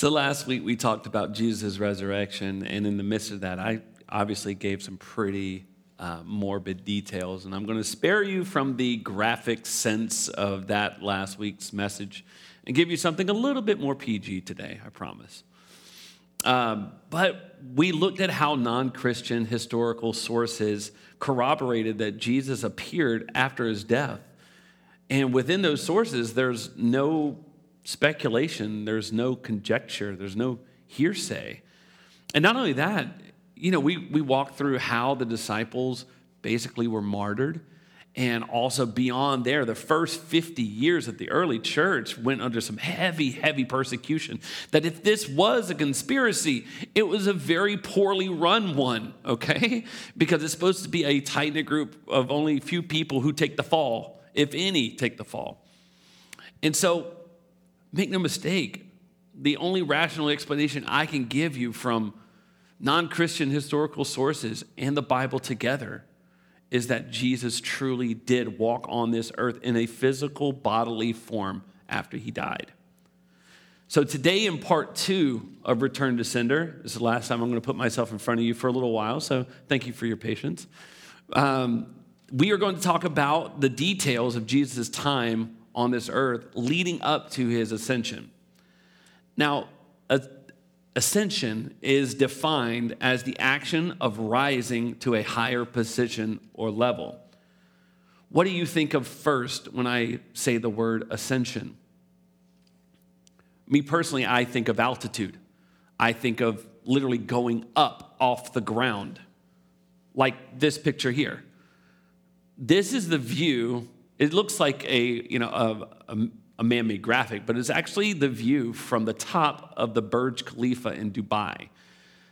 So last week we talked about Jesus' resurrection, and in the midst of that, I obviously gave some pretty uh, morbid details, and I'm going to spare you from the graphic sense of that last week's message and give you something a little bit more PG today, I promise. Um, but we looked at how non Christian historical sources corroborated that Jesus appeared after his death. And within those sources, there's no speculation, there's no conjecture, there's no hearsay. And not only that, you know, we, we walked through how the disciples basically were martyred. And also beyond there, the first 50 years of the early church went under some heavy, heavy persecution. That if this was a conspiracy, it was a very poorly run one, okay? Because it's supposed to be a tight knit group of only a few people who take the fall, if any take the fall. And so Make no mistake, the only rational explanation I can give you from non Christian historical sources and the Bible together is that Jesus truly did walk on this earth in a physical bodily form after he died. So, today in part two of Return to Sender, this is the last time I'm going to put myself in front of you for a little while, so thank you for your patience. Um, we are going to talk about the details of Jesus' time on this earth leading up to his ascension. Now, ascension is defined as the action of rising to a higher position or level. What do you think of first when I say the word ascension? Me personally, I think of altitude. I think of literally going up off the ground, like this picture here. This is the view it looks like a, you know, a, a, um, a man-made graphic, but it's actually the view from the top of the Burj Khalifa in Dubai.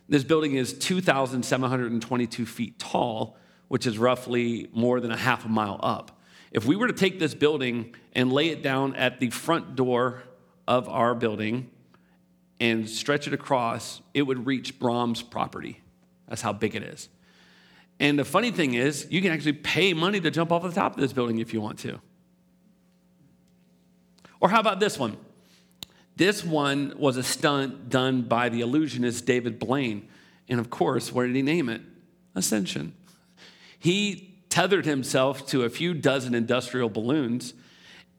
This building is 2,722 feet tall, which is roughly more than a half a mile up. If we were to take this building and lay it down at the front door of our building and stretch it across, it would reach Braum's property. That's how big it is. And the funny thing is, you can actually pay money to jump off the top of this building if you want to. Or how about this one? This one was a stunt done by the illusionist David Blaine. And of course, what did he name it? Ascension. He tethered himself to a few dozen industrial balloons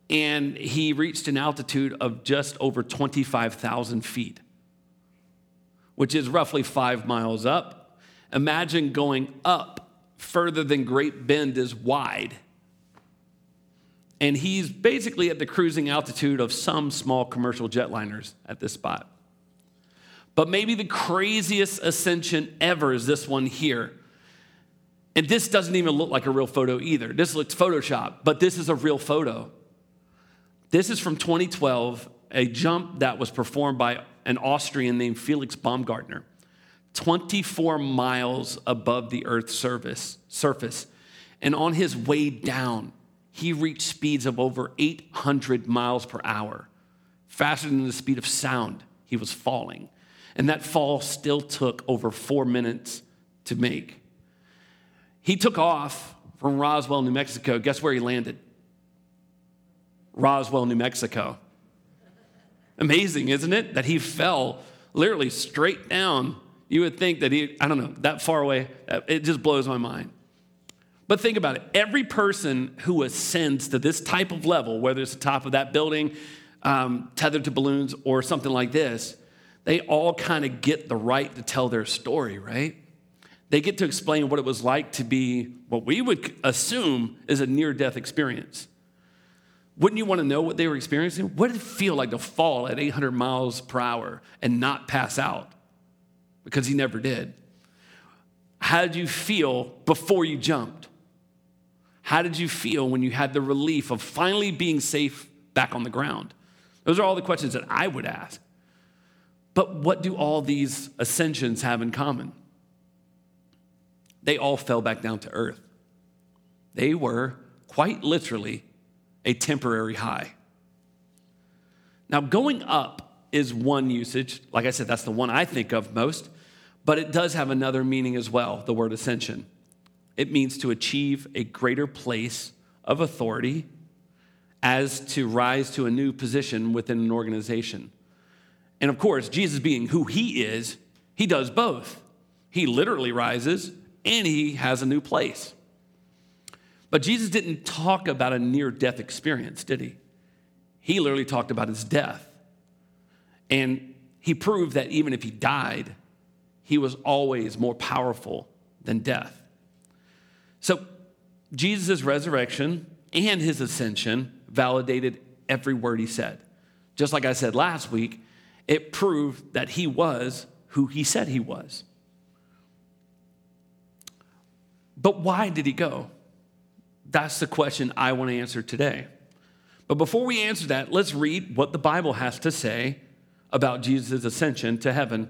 and he reached an altitude of just over 25,000 feet, which is roughly five miles up Imagine going up further than Great Bend is wide. And he's basically at the cruising altitude of some small commercial jetliners at this spot. But maybe the craziest ascension ever is this one here. And this doesn't even look like a real photo either. This looks Photoshop, but this is a real photo. This is from 2012, a jump that was performed by an Austrian named Felix Baumgartner. 24 miles above the Earth's surface, surface. And on his way down, he reached speeds of over 800 miles per hour, faster than the speed of sound. He was falling. And that fall still took over four minutes to make. He took off from Roswell, New Mexico. Guess where he landed? Roswell, New Mexico. Amazing, isn't it? That he fell literally straight down you would think that he, I don't know, that far away, it just blows my mind. But think about it every person who ascends to this type of level, whether it's the top of that building, um, tethered to balloons, or something like this, they all kind of get the right to tell their story, right? They get to explain what it was like to be what we would assume is a near death experience. Wouldn't you want to know what they were experiencing? What did it feel like to fall at 800 miles per hour and not pass out? Because he never did. How did you feel before you jumped? How did you feel when you had the relief of finally being safe back on the ground? Those are all the questions that I would ask. But what do all these ascensions have in common? They all fell back down to earth. They were quite literally a temporary high. Now, going up is one usage. Like I said, that's the one I think of most, but it does have another meaning as well the word ascension. It means to achieve a greater place of authority as to rise to a new position within an organization. And of course, Jesus being who he is, he does both. He literally rises and he has a new place. But Jesus didn't talk about a near death experience, did he? He literally talked about his death. And he proved that even if he died, he was always more powerful than death. So, Jesus' resurrection and his ascension validated every word he said. Just like I said last week, it proved that he was who he said he was. But why did he go? That's the question I want to answer today. But before we answer that, let's read what the Bible has to say about Jesus' ascension to heaven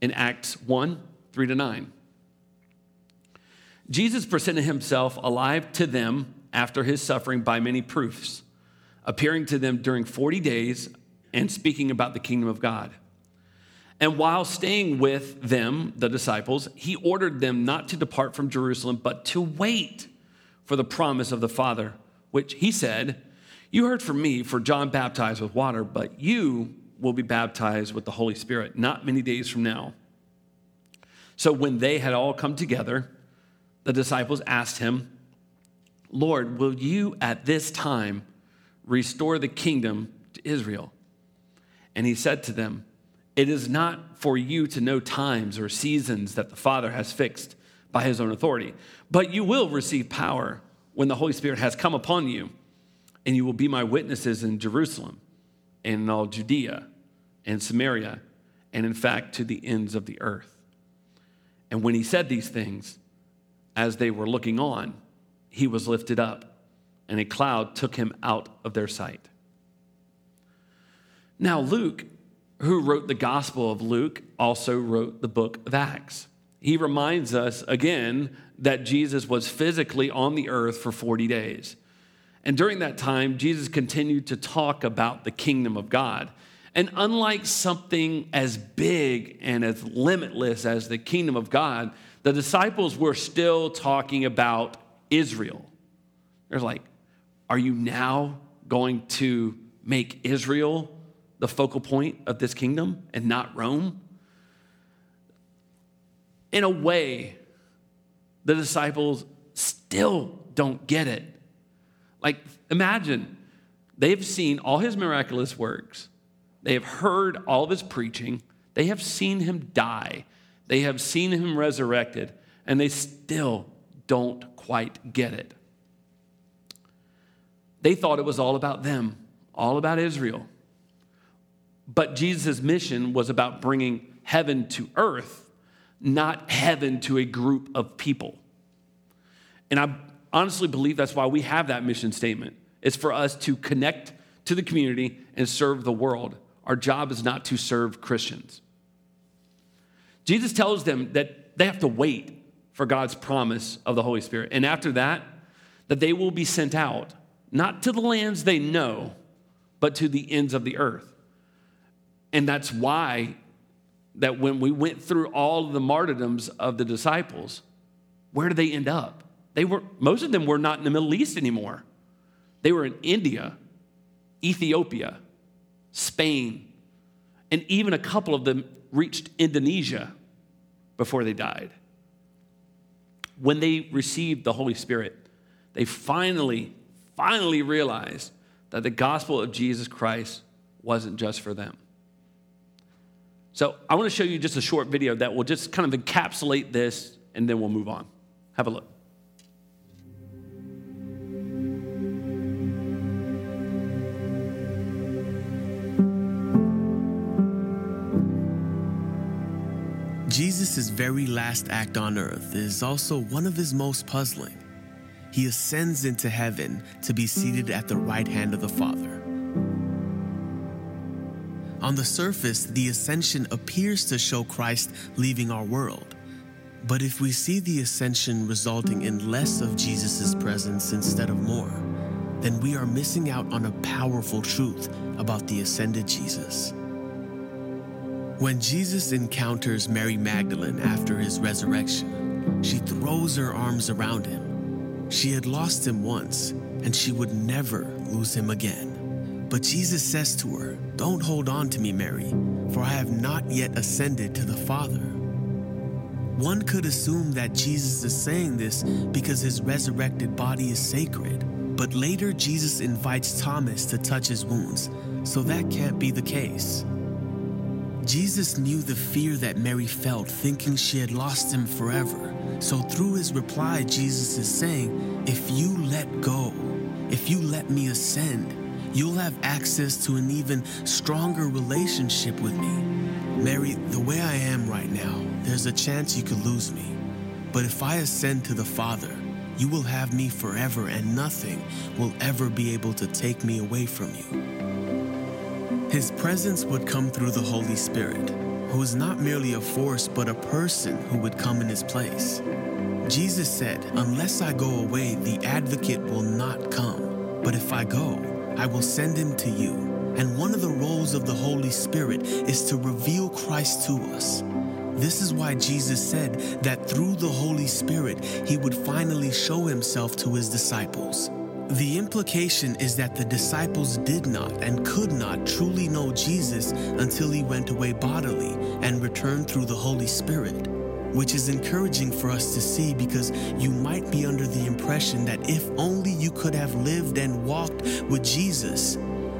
in Acts 1 3 to 9. Jesus presented himself alive to them after his suffering by many proofs, appearing to them during 40 days and speaking about the kingdom of God. And while staying with them, the disciples, he ordered them not to depart from Jerusalem, but to wait for the promise of the Father, which he said, You heard from me, for John baptized with water, but you will be baptized with the Holy Spirit not many days from now. So when they had all come together, the disciples asked him, Lord, will you at this time restore the kingdom to Israel? And he said to them, It is not for you to know times or seasons that the Father has fixed by his own authority, but you will receive power when the Holy Spirit has come upon you, and you will be my witnesses in Jerusalem and in all Judea and Samaria, and in fact to the ends of the earth. And when he said these things, as they were looking on, he was lifted up, and a cloud took him out of their sight. Now, Luke, who wrote the Gospel of Luke, also wrote the book of Acts. He reminds us again that Jesus was physically on the earth for 40 days. And during that time, Jesus continued to talk about the kingdom of God. And unlike something as big and as limitless as the kingdom of God, the disciples were still talking about Israel. They're like, Are you now going to make Israel the focal point of this kingdom and not Rome? In a way, the disciples still don't get it. Like, imagine they've seen all his miraculous works, they have heard all of his preaching, they have seen him die, they have seen him resurrected, and they still don't quite get it. They thought it was all about them, all about Israel. But Jesus' mission was about bringing heaven to earth, not heaven to a group of people. And I honestly believe that's why we have that mission statement. It's for us to connect to the community and serve the world. Our job is not to serve Christians. Jesus tells them that they have to wait for God's promise of the Holy Spirit. And after that, that they will be sent out, not to the lands they know, but to the ends of the earth. And that's why that when we went through all the martyrdoms of the disciples, where did they end up? They were most of them were not in the Middle East anymore. They were in India, Ethiopia, Spain, and even a couple of them reached Indonesia before they died. When they received the Holy Spirit, they finally, finally realized that the gospel of Jesus Christ wasn't just for them. So I want to show you just a short video that will just kind of encapsulate this, and then we'll move on. Have a look. Jesus' very last act on earth is also one of his most puzzling. He ascends into heaven to be seated at the right hand of the Father. On the surface, the ascension appears to show Christ leaving our world. But if we see the ascension resulting in less of Jesus' presence instead of more, then we are missing out on a powerful truth about the ascended Jesus. When Jesus encounters Mary Magdalene after his resurrection, she throws her arms around him. She had lost him once, and she would never lose him again. But Jesus says to her, Don't hold on to me, Mary, for I have not yet ascended to the Father. One could assume that Jesus is saying this because his resurrected body is sacred. But later, Jesus invites Thomas to touch his wounds, so that can't be the case. Jesus knew the fear that Mary felt, thinking she had lost him forever. So, through his reply, Jesus is saying, If you let go, if you let me ascend, you'll have access to an even stronger relationship with me. Mary, the way I am right now, there's a chance you could lose me. But if I ascend to the Father, you will have me forever, and nothing will ever be able to take me away from you. His presence would come through the Holy Spirit, who is not merely a force, but a person who would come in his place. Jesus said, Unless I go away, the advocate will not come. But if I go, I will send him to you. And one of the roles of the Holy Spirit is to reveal Christ to us. This is why Jesus said that through the Holy Spirit, he would finally show himself to his disciples. The implication is that the disciples did not and could not truly know Jesus until he went away bodily and returned through the Holy Spirit, which is encouraging for us to see because you might be under the impression that if only you could have lived and walked with Jesus,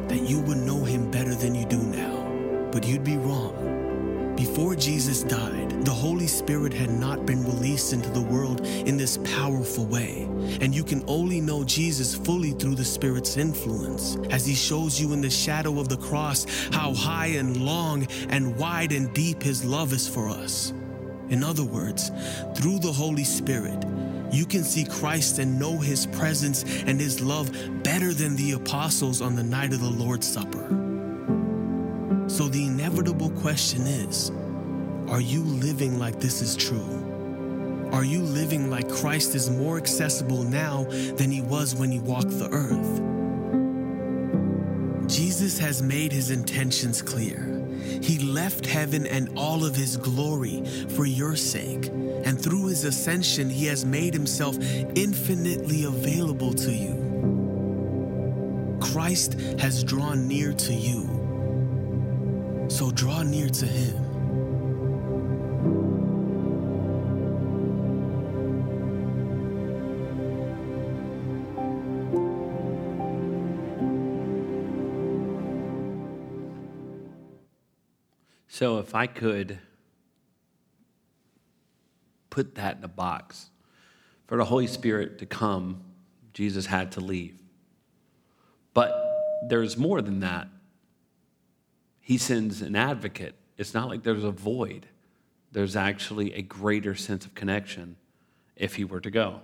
that you would know him better than you do now. But you'd be wrong. Before Jesus died, the Holy Spirit had not been released into the world in this powerful way. And you can only know Jesus fully through the Spirit's influence, as He shows you in the shadow of the cross how high and long and wide and deep His love is for us. In other words, through the Holy Spirit, you can see Christ and know His presence and His love better than the apostles on the night of the Lord's Supper. So the inevitable question is Are you living like this is true? Are you living like Christ is more accessible now than he was when he walked the earth? Jesus has made his intentions clear. He left heaven and all of his glory for your sake. And through his ascension, he has made himself infinitely available to you. Christ has drawn near to you. So draw near to him. So, if I could put that in a box, for the Holy Spirit to come, Jesus had to leave. But there's more than that he sends an advocate. It's not like there's a void, there's actually a greater sense of connection if he were to go.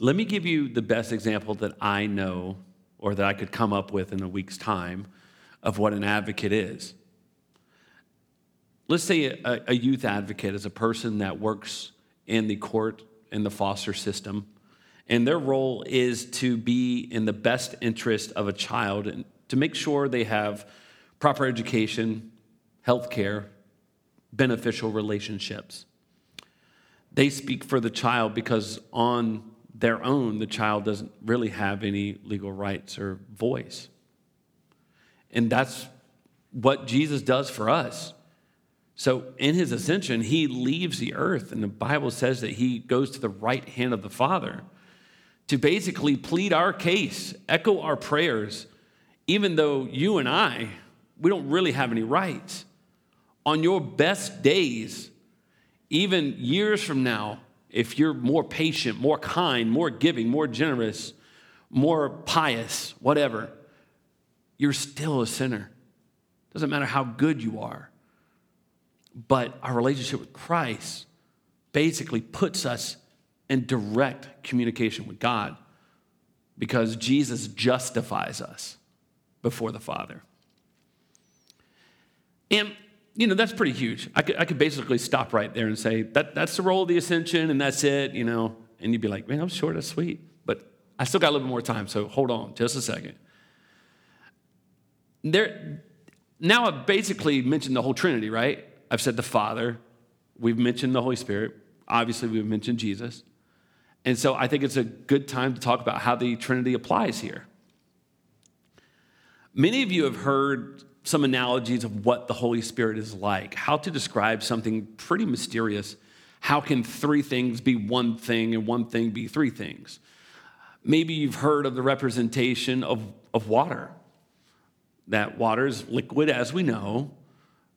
Let me give you the best example that I know or that I could come up with in a week's time of what an advocate is. Let's say a, a youth advocate is a person that works in the court in the foster system, and their role is to be in the best interest of a child and to make sure they have proper education, health care, beneficial relationships. They speak for the child because on their own, the child doesn't really have any legal rights or voice. And that's what Jesus does for us. So, in his ascension, he leaves the earth, and the Bible says that he goes to the right hand of the Father to basically plead our case, echo our prayers, even though you and I we don't really have any rights. On your best days, even years from now, if you're more patient, more kind, more giving, more generous, more pious, whatever, you're still a sinner. Doesn't matter how good you are. But our relationship with Christ basically puts us in direct communication with God because Jesus justifies us before the Father. And, you know, that's pretty huge. I could, I could basically stop right there and say, that, that's the role of the ascension and that's it, you know. And you'd be like, man, I'm sure that's sweet. But I still got a little bit more time, so hold on just a second. There, now I've basically mentioned the whole Trinity, right? I've said the Father, we've mentioned the Holy Spirit, obviously, we've mentioned Jesus. And so I think it's a good time to talk about how the Trinity applies here. Many of you have heard some analogies of what the Holy Spirit is like, how to describe something pretty mysterious. How can three things be one thing and one thing be three things? Maybe you've heard of the representation of, of water, that water is liquid as we know,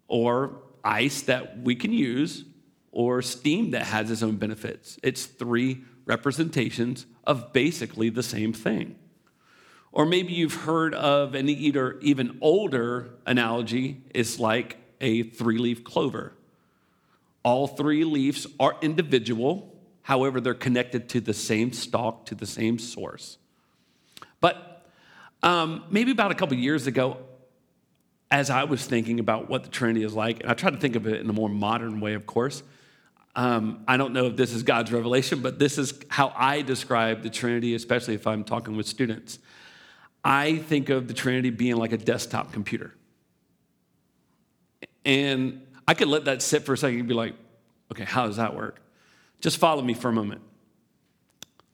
or ice that we can use, or steam that has its own benefits. It's three representations of basically the same thing. Or maybe you've heard of an even older analogy, it's like a three leaf clover. All three leaves are individual, however, they're connected to the same stalk, to the same source. But um, maybe about a couple years ago, as I was thinking about what the Trinity is like, and I tried to think of it in a more modern way, of course. Um, I don't know if this is God's revelation, but this is how I describe the Trinity, especially if I'm talking with students. I think of the Trinity being like a desktop computer. And I could let that sit for a second and be like, okay, how does that work? Just follow me for a moment.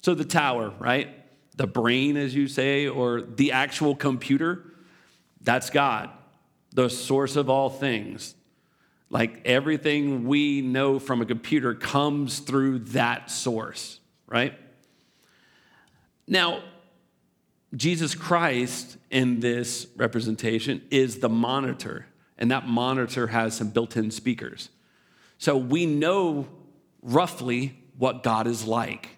So, the tower, right? The brain, as you say, or the actual computer, that's God, the source of all things. Like everything we know from a computer comes through that source, right? Now, Jesus Christ in this representation is the monitor, and that monitor has some built in speakers. So we know roughly what God is like.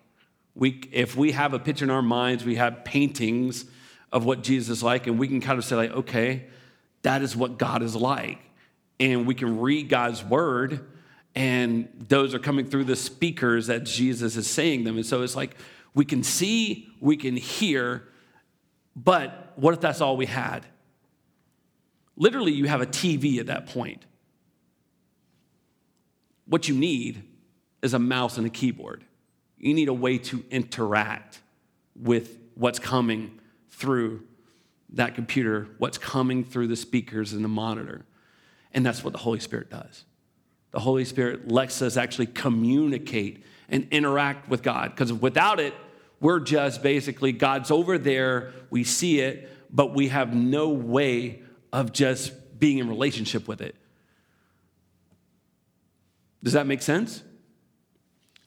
We, if we have a picture in our minds, we have paintings of what Jesus is like, and we can kind of say, like, okay, that is what God is like. And we can read God's word, and those are coming through the speakers that Jesus is saying them. And so it's like we can see, we can hear, but what if that's all we had? Literally, you have a TV at that point. What you need is a mouse and a keyboard. You need a way to interact with what's coming through that computer, what's coming through the speakers and the monitor. And that's what the Holy Spirit does. The Holy Spirit lets us actually communicate and interact with God because without it, we're just basically, God's over there, we see it, but we have no way of just being in relationship with it. Does that make sense?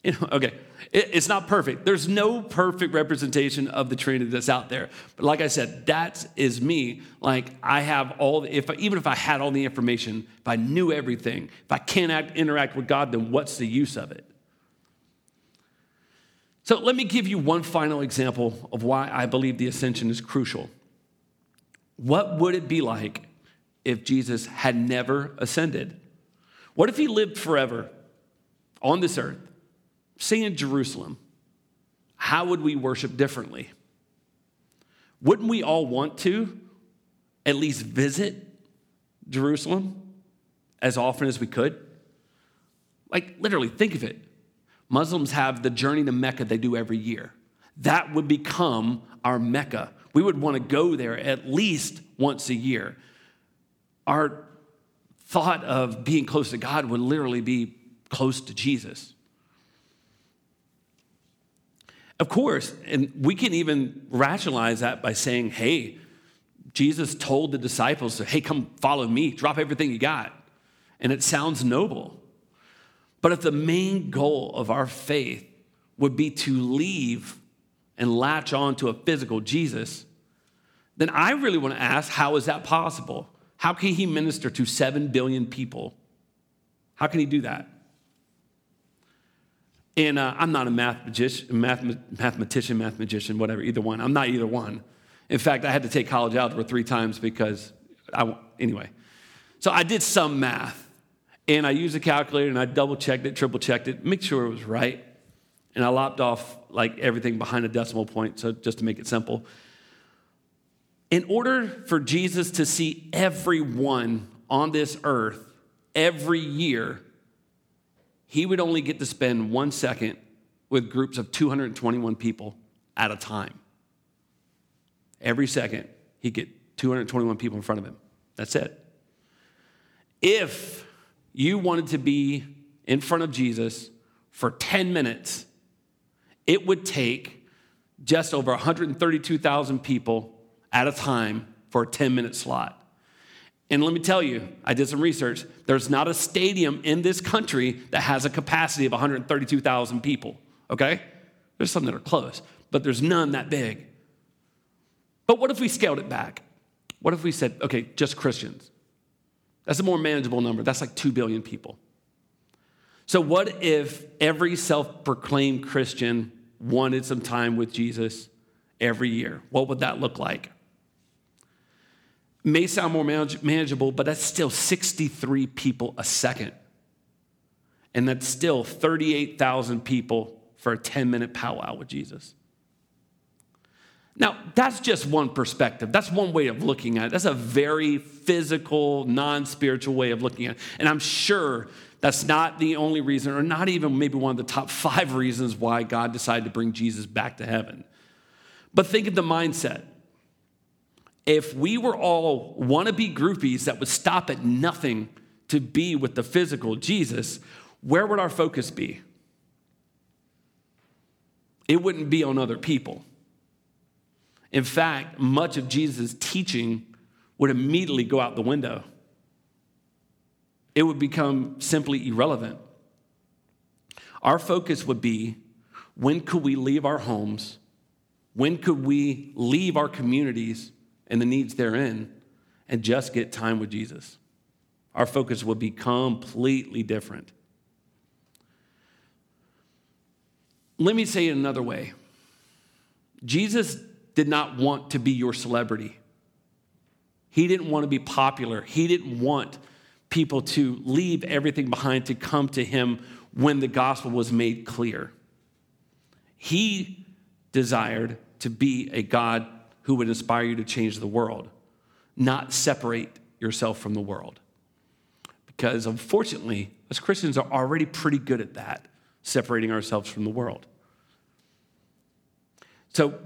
Okay, it, it's not perfect. There's no perfect representation of the Trinity that's out there. But like I said, that is me. Like I have all, if even if I had all the information, if I knew everything, if I can't act, interact with God, then what's the use of it? So let me give you one final example of why I believe the ascension is crucial. What would it be like if Jesus had never ascended? What if he lived forever on this earth, say in Jerusalem? How would we worship differently? Wouldn't we all want to at least visit Jerusalem as often as we could? Like, literally, think of it. Muslims have the journey to Mecca they do every year. That would become our Mecca. We would want to go there at least once a year. Our thought of being close to God would literally be close to Jesus. Of course, and we can even rationalize that by saying, hey, Jesus told the disciples, hey, come follow me, drop everything you got. And it sounds noble. But if the main goal of our faith would be to leave and latch on to a physical Jesus, then I really want to ask how is that possible? How can he minister to 7 billion people? How can he do that? And uh, I'm not a math magician, math, mathematician, math magician, whatever, either one. I'm not either one. In fact, I had to take college algebra three times because I, anyway. So I did some math. And I used a calculator and I double checked it, triple checked it, make sure it was right. And I lopped off like everything behind a decimal point, so just to make it simple. In order for Jesus to see everyone on this earth every year, he would only get to spend one second with groups of 221 people at a time. Every second, he'd get 221 people in front of him. That's it. If you wanted to be in front of Jesus for 10 minutes, it would take just over 132,000 people at a time for a 10 minute slot. And let me tell you, I did some research. There's not a stadium in this country that has a capacity of 132,000 people, okay? There's some that are close, but there's none that big. But what if we scaled it back? What if we said, okay, just Christians? That's a more manageable number. That's like 2 billion people. So, what if every self proclaimed Christian wanted some time with Jesus every year? What would that look like? May sound more manage- manageable, but that's still 63 people a second. And that's still 38,000 people for a 10 minute powwow with Jesus. Now, that's just one perspective. That's one way of looking at it. That's a very physical, non spiritual way of looking at it. And I'm sure that's not the only reason, or not even maybe one of the top five reasons why God decided to bring Jesus back to heaven. But think of the mindset. If we were all wannabe groupies that would stop at nothing to be with the physical Jesus, where would our focus be? It wouldn't be on other people. In fact, much of Jesus' teaching would immediately go out the window. It would become simply irrelevant. Our focus would be when could we leave our homes? When could we leave our communities and the needs therein and just get time with Jesus? Our focus would be completely different. Let me say it another way Jesus did not want to be your celebrity. He didn't want to be popular. He didn't want people to leave everything behind to come to him when the gospel was made clear. He desired to be a God who would inspire you to change the world, not separate yourself from the world. Because unfortunately, as Christians are already pretty good at that, separating ourselves from the world. So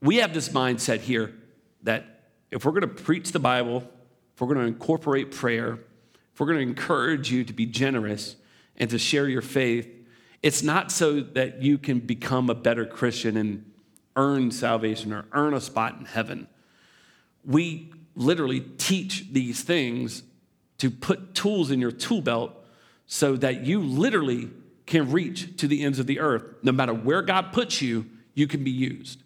we have this mindset here that if we're going to preach the Bible, if we're going to incorporate prayer, if we're going to encourage you to be generous and to share your faith, it's not so that you can become a better Christian and earn salvation or earn a spot in heaven. We literally teach these things to put tools in your tool belt so that you literally can reach to the ends of the earth. No matter where God puts you, you can be used.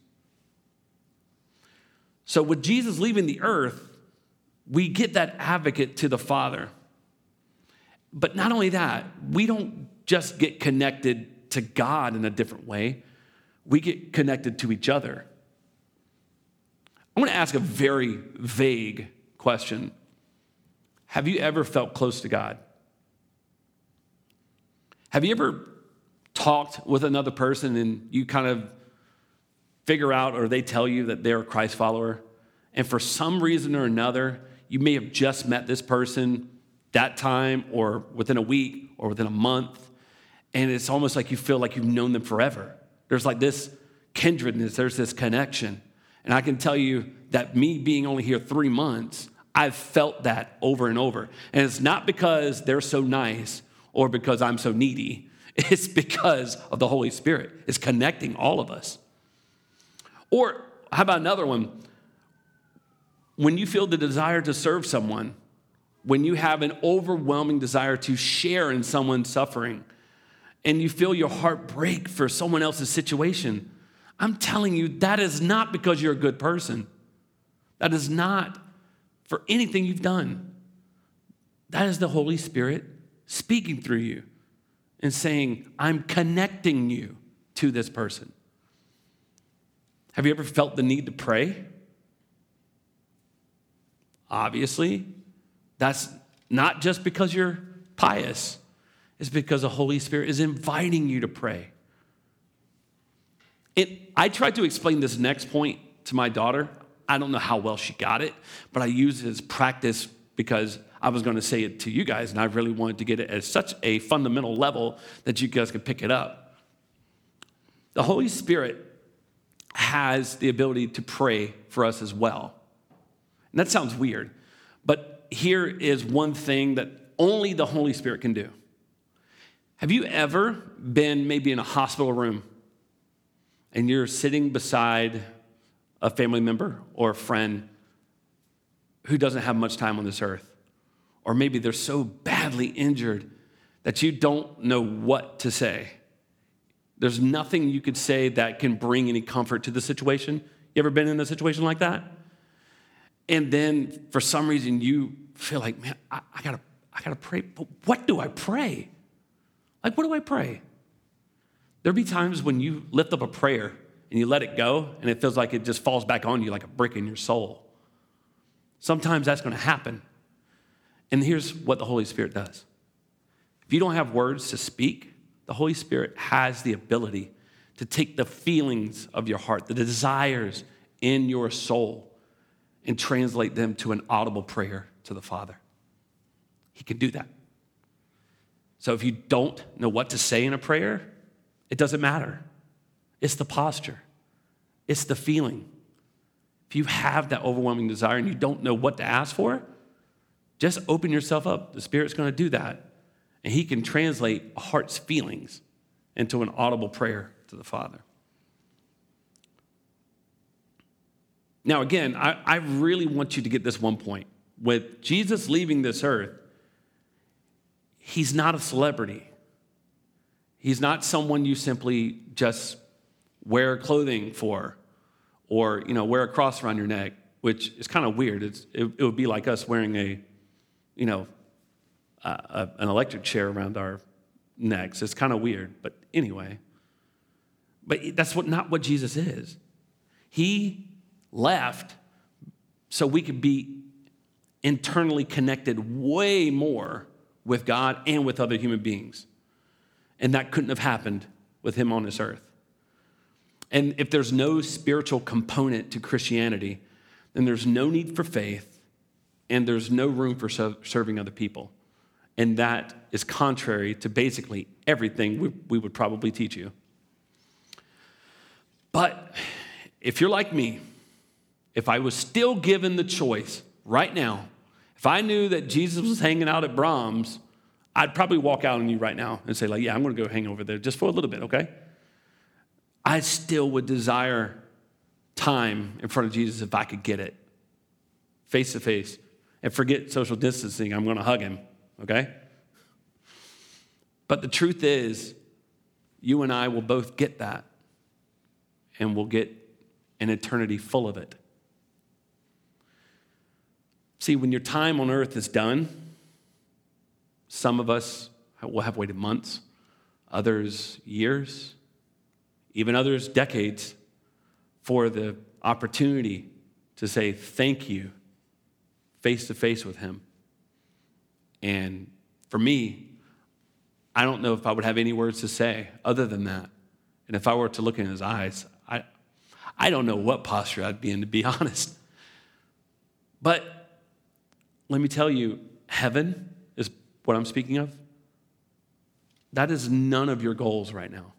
So, with Jesus leaving the earth, we get that advocate to the Father. But not only that, we don't just get connected to God in a different way, we get connected to each other. I want to ask a very vague question Have you ever felt close to God? Have you ever talked with another person and you kind of figure out or they tell you that they're a Christ follower, and for some reason or another, you may have just met this person that time or within a week or within a month, and it's almost like you feel like you've known them forever. There's like this kindredness, there's this connection. And I can tell you that me being only here three months, I've felt that over and over. And it's not because they're so nice or because I'm so needy, it's because of the Holy Spirit. It's connecting all of us. Or how about another one? When you feel the desire to serve someone, when you have an overwhelming desire to share in someone's suffering, and you feel your heart break for someone else's situation, I'm telling you, that is not because you're a good person. That is not for anything you've done. That is the Holy Spirit speaking through you and saying, I'm connecting you to this person. Have you ever felt the need to pray? Obviously, that's not just because you're pious, it's because the Holy Spirit is inviting you to pray. It, I tried to explain this next point to my daughter. I don't know how well she got it, but I used it as practice because I was going to say it to you guys, and I really wanted to get it at such a fundamental level that you guys could pick it up. The Holy Spirit has the ability to pray for us as well. And that sounds weird, but here is one thing that only the Holy Spirit can do. Have you ever been maybe in a hospital room and you're sitting beside a family member or a friend who doesn't have much time on this earth? Or maybe they're so badly injured that you don't know what to say. There's nothing you could say that can bring any comfort to the situation. You ever been in a situation like that? And then for some reason you feel like, man, I, I gotta, I gotta pray. But what do I pray? Like, what do I pray? There'll be times when you lift up a prayer and you let it go, and it feels like it just falls back on you like a brick in your soul. Sometimes that's going to happen. And here's what the Holy Spirit does if you don't have words to speak, the Holy Spirit has the ability to take the feelings of your heart, the desires in your soul, and translate them to an audible prayer to the Father. He can do that. So if you don't know what to say in a prayer, it doesn't matter. It's the posture, it's the feeling. If you have that overwhelming desire and you don't know what to ask for, just open yourself up. The Spirit's going to do that. And He can translate a heart's feelings into an audible prayer to the Father. Now, again, I, I really want you to get this one point. With Jesus leaving this earth, He's not a celebrity. He's not someone you simply just wear clothing for or you know wear a cross around your neck which is kind of weird. It, it, would be like us wearing a you know a, an electric chair around our necks. It's kind of weird but anyway. But that's what not what jesus is. He left so we could be internally connected way more with god and with other human beings and that couldn't have happened with him on this earth and if there's no spiritual component to Christianity, then there's no need for faith and there's no room for serving other people. And that is contrary to basically everything we, we would probably teach you. But if you're like me, if I was still given the choice right now, if I knew that Jesus was hanging out at Braum's, I'd probably walk out on you right now and say, like, yeah, I'm gonna go hang over there just for a little bit, okay? I still would desire time in front of Jesus if I could get it face to face. And forget social distancing, I'm going to hug him, okay? But the truth is, you and I will both get that, and we'll get an eternity full of it. See, when your time on earth is done, some of us will have waited months, others years, even others decades, for the opportunity to say thank you face to face with Him. And for me, I don't know if I would have any words to say other than that. And if I were to look in His eyes, I, I don't know what posture I'd be in, to be honest. But let me tell you, heaven is what I'm speaking of. That is none of your goals right now.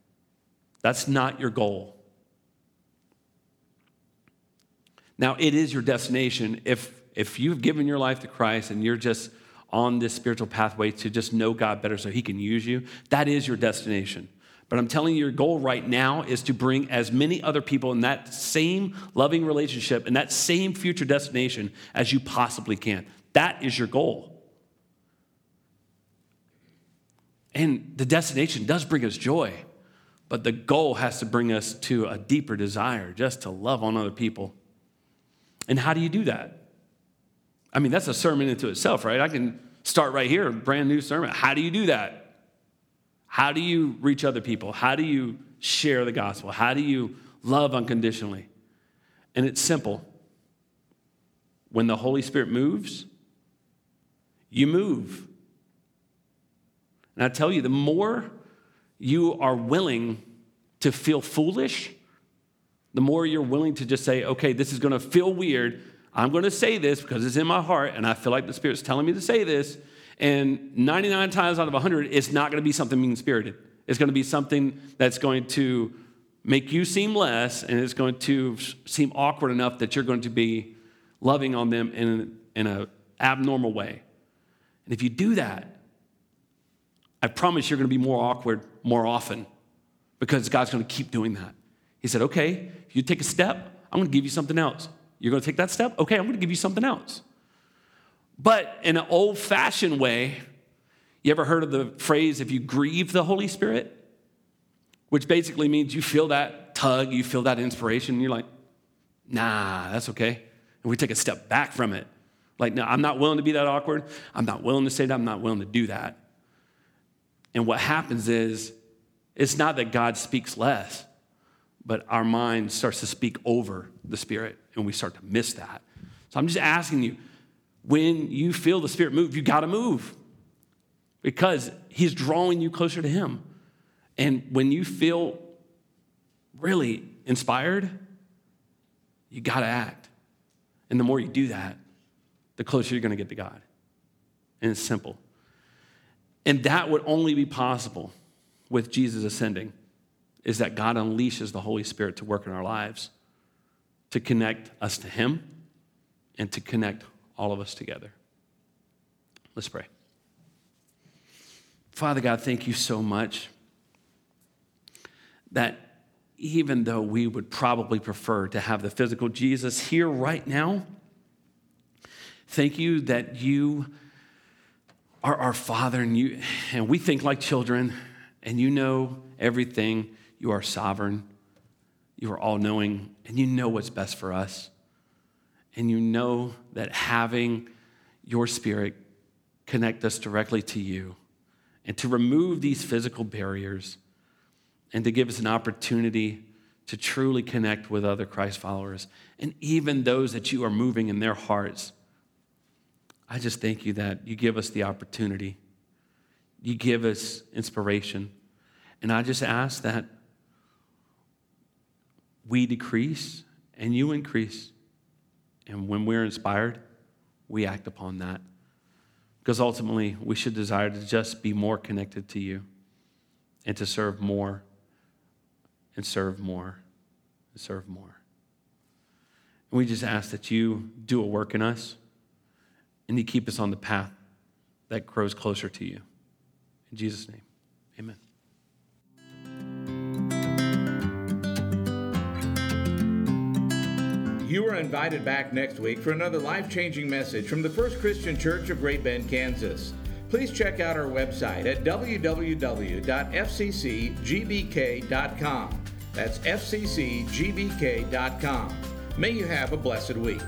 That's not your goal. Now, it is your destination if, if you've given your life to Christ and you're just on this spiritual pathway to just know God better so He can use you, that is your destination. But I'm telling you, your goal right now is to bring as many other people in that same loving relationship and that same future destination as you possibly can. That is your goal. And the destination does bring us joy. But the goal has to bring us to a deeper desire just to love on other people. And how do you do that? I mean, that's a sermon into itself, right? I can start right here, brand new sermon. How do you do that? How do you reach other people? How do you share the gospel? How do you love unconditionally? And it's simple. When the Holy Spirit moves, you move. And I tell you, the more you are willing to feel foolish, the more you're willing to just say, okay, this is going to feel weird. I'm going to say this because it's in my heart and I feel like the Spirit's telling me to say this. And 99 times out of 100, it's not going to be something mean spirited. It's going to be something that's going to make you seem less and it's going to seem awkward enough that you're going to be loving on them in, in an abnormal way. And if you do that, I promise you're going to be more awkward more often because God's going to keep doing that. He said, okay, if you take a step, I'm going to give you something else. You're going to take that step? Okay, I'm going to give you something else. But in an old fashioned way, you ever heard of the phrase, if you grieve the Holy Spirit? Which basically means you feel that tug, you feel that inspiration, and you're like, nah, that's okay. And we take a step back from it. Like, no, I'm not willing to be that awkward. I'm not willing to say that. I'm not willing to do that. And what happens is, it's not that God speaks less, but our mind starts to speak over the Spirit, and we start to miss that. So I'm just asking you, when you feel the Spirit move, you got to move because He's drawing you closer to Him. And when you feel really inspired, you got to act. And the more you do that, the closer you're going to get to God. And it's simple. And that would only be possible with Jesus ascending, is that God unleashes the Holy Spirit to work in our lives, to connect us to Him, and to connect all of us together. Let's pray. Father God, thank you so much that even though we would probably prefer to have the physical Jesus here right now, thank you that you are our Father and you and we think like children and you know everything. You are sovereign. You are all knowing and you know what's best for us. And you know that having your spirit connect us directly to you and to remove these physical barriers and to give us an opportunity to truly connect with other Christ followers and even those that you are moving in their hearts. I just thank you that you give us the opportunity. You give us inspiration. And I just ask that we decrease and you increase. And when we're inspired, we act upon that. Because ultimately, we should desire to just be more connected to you and to serve more and serve more and serve more. And we just ask that you do a work in us and you keep us on the path that grows closer to you. In Jesus' name, amen. You are invited back next week for another life changing message from the First Christian Church of Great Bend, Kansas. Please check out our website at www.fccgbk.com. That's fccgbk.com. May you have a blessed week.